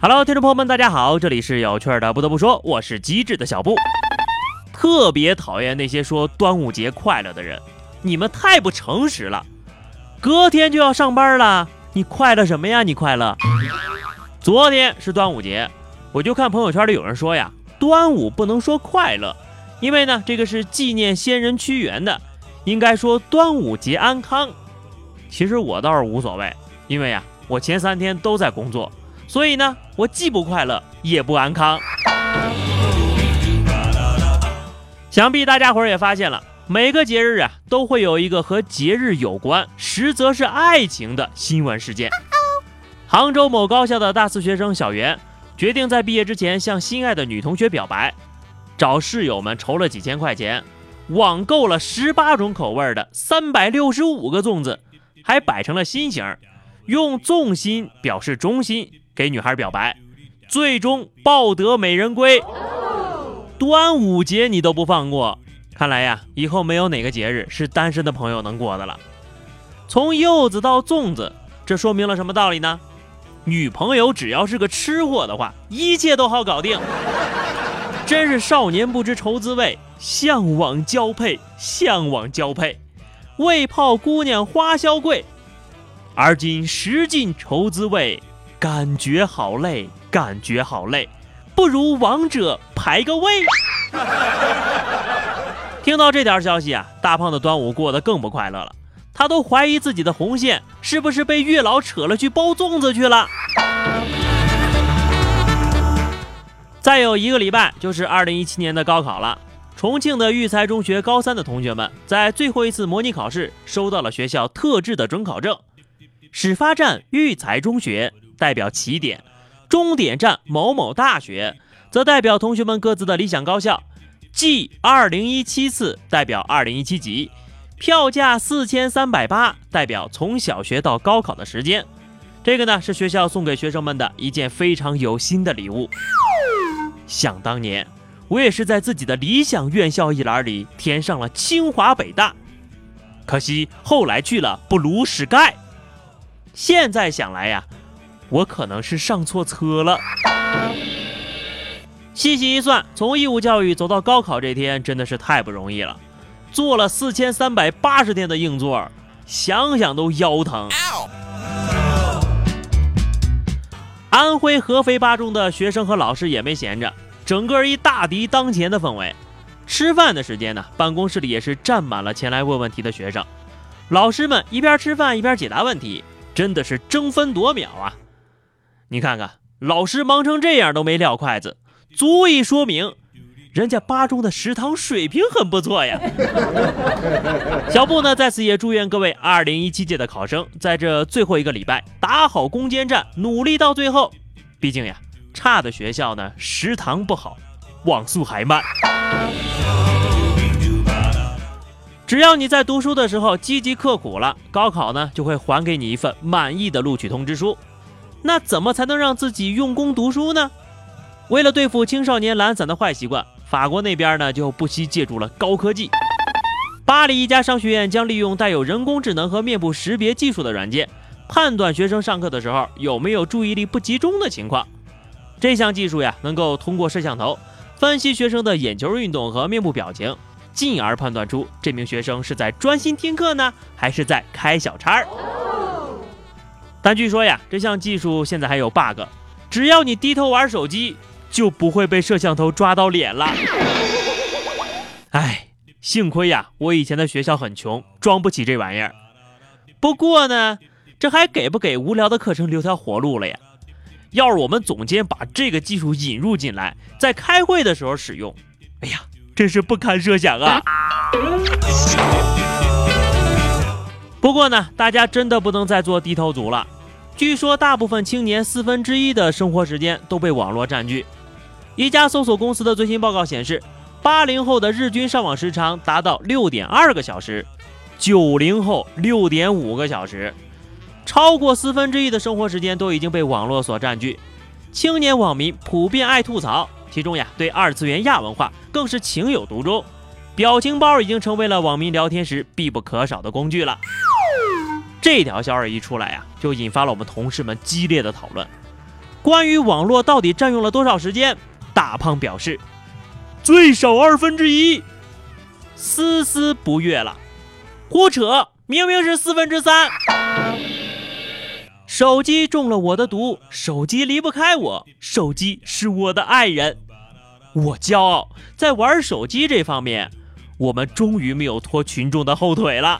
Hello，听众朋友们，大家好，这里是有趣的。不得不说，我是机智的小布，特别讨厌那些说端午节快乐的人，你们太不诚实了。隔天就要上班了，你快乐什么呀？你快乐？昨天是端午节，我就看朋友圈里有人说呀，端午不能说快乐，因为呢，这个是纪念先人屈原的，应该说端午节安康。其实我倒是无所谓，因为呀，我前三天都在工作，所以呢，我既不快乐也不安康。想必大家伙儿也发现了。每个节日啊，都会有一个和节日有关，实则是爱情的新闻事件。杭州某高校的大四学生小袁决定在毕业之前向心爱的女同学表白，找室友们筹了几千块钱，网购了十八种口味的三百六十五个粽子，还摆成了心形，用粽心表示忠心，给女孩表白，最终抱得美人归。端午节你都不放过。看来呀，以后没有哪个节日是单身的朋友能过的了。从柚子到粽子，这说明了什么道理呢？女朋友只要是个吃货的话，一切都好搞定。真是少年不知愁滋味，向往交配，向往交配，为泡姑娘花销贵。而今识尽愁滋味，感觉好累，感觉好累，不如王者排个位。听到这条消息啊，大胖的端午过得更不快乐了。他都怀疑自己的红线是不是被月老扯了去包粽子去了。再有一个礼拜就是二零一七年的高考了。重庆的育才中学高三的同学们在最后一次模拟考试收到了学校特制的准考证。始发站育才中学代表起点，终点站某某大学则代表同学们各自的理想高校。G 二零一七次代表二零一七级，票价四千三百八代表从小学到高考的时间。这个呢是学校送给学生们的一件非常有心的礼物。想当年，我也是在自己的理想院校一栏里填上了清华北大，可惜后来去了布鲁什盖。现在想来呀，我可能是上错车了。细细一算，从义务教育走到高考这天，真的是太不容易了。做了四千三百八十天的硬座，想想都腰疼。安徽合肥八中的学生和老师也没闲着，整个一大敌当前的氛围。吃饭的时间呢，办公室里也是站满了前来问问题的学生。老师们一边吃饭一边解答问题，真的是争分夺秒啊！你看看，老师忙成这样都没撂筷子。足以说明，人家八中的食堂水平很不错呀。小布呢，在此也祝愿各位二零一七届的考生，在这最后一个礼拜打好攻坚战，努力到最后。毕竟呀，差的学校呢，食堂不好，网速还慢。只要你在读书的时候积极刻苦了，高考呢就会还给你一份满意的录取通知书。那怎么才能让自己用功读书呢？为了对付青少年懒散的坏习惯，法国那边呢就不惜借助了高科技。巴黎一家商学院将利用带有人工智能和面部识别技术的软件，判断学生上课的时候有没有注意力不集中的情况。这项技术呀，能够通过摄像头分析学生的眼球运动和面部表情，进而判断出这名学生是在专心听课呢，还是在开小差儿。但据说呀，这项技术现在还有 bug，只要你低头玩手机。就不会被摄像头抓到脸了。哎，幸亏呀，我以前的学校很穷，装不起这玩意儿。不过呢，这还给不给无聊的课程留条活路了呀？要是我们总监把这个技术引入进来，在开会的时候使用，哎呀，真是不堪设想啊！不过呢，大家真的不能再做低头族了。据说，大部分青年四分之一的生活时间都被网络占据。一家搜索公司的最新报告显示，八零后的日均上网时长达到六点二个小时，九零后六点五个小时，超过四分之一的生活时间都已经被网络所占据。青年网民普遍爱吐槽，其中呀，对二次元亚文化更是情有独钟。表情包已经成为了网民聊天时必不可少的工具了。这条消息一出来呀，就引发了我们同事们激烈的讨论。关于网络到底占用了多少时间，大胖表示最少二分之一。丝丝不悦了，胡扯，明明是四分之三。手机中了我的毒，手机离不开我，手机是我的爱人。我骄傲，在玩手机这方面，我们终于没有拖群众的后腿了。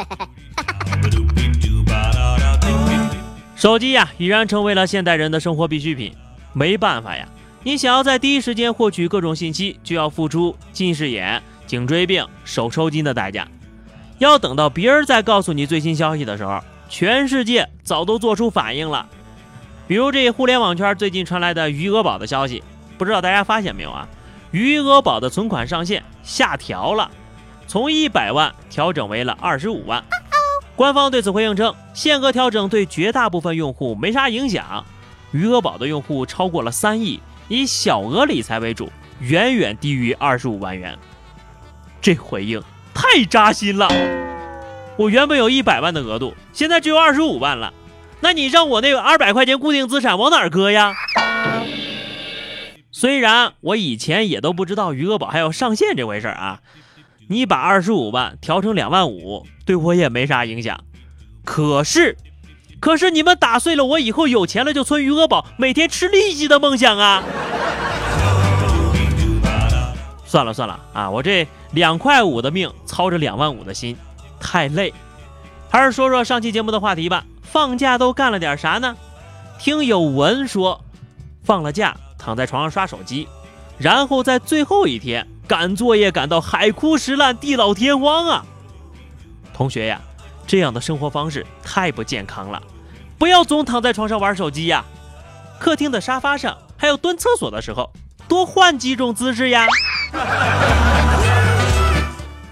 手机呀，已然成为了现代人的生活必需品。没办法呀，你想要在第一时间获取各种信息，就要付出近视眼、颈椎病、手抽筋的代价。要等到别人再告诉你最新消息的时候，全世界早都做出反应了。比如这互联网圈最近传来的余额宝的消息，不知道大家发现没有啊？余额宝的存款上限下调了，从一百万调整为了二十五万。官方对此回应称，限额调整对绝大部分用户没啥影响。余额宝的用户超过了三亿，以小额理财为主，远远低于二十五万元。这回应太扎心了！我原本有一百万的额度，现在只有二十五万了，那你让我那个二百块钱固定资产往哪儿搁呀？虽然我以前也都不知道余额宝还有上限这回事儿啊，你把二十五万调成两万五，对我也没啥影响。可是，可是你们打碎了我以后有钱了就存余额宝，每天吃利息的梦想啊！算了算了啊，我这两块五的命操着两万五的心，太累。还是说说上期节目的话题吧，放假都干了点啥呢？听有文说，放了假。躺在床上刷手机，然后在最后一天赶作业赶到海枯石烂、地老天荒啊！同学呀，这样的生活方式太不健康了，不要总躺在床上玩手机呀！客厅的沙发上，还有蹲厕所的时候，多换几种姿势呀！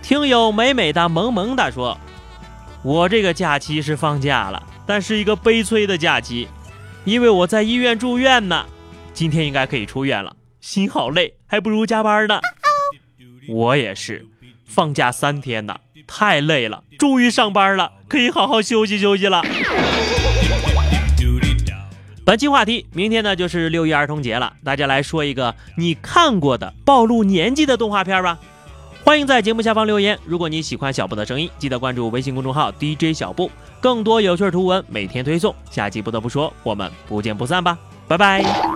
听友美美的萌萌哒说：“我这个假期是放假了，但是一个悲催的假期，因为我在医院住院呢。”今天应该可以出院了，心好累，还不如加班呢。我也是，放假三天呢，太累了，终于上班了，可以好好休息休息了。本期话题，明天呢就是六一儿童节了，大家来说一个你看过的暴露年纪的动画片吧。欢迎在节目下方留言。如果你喜欢小布的声音，记得关注微信公众号 DJ 小布，更多有趣图文每天推送。下期不得不说，我们不见不散吧，拜拜。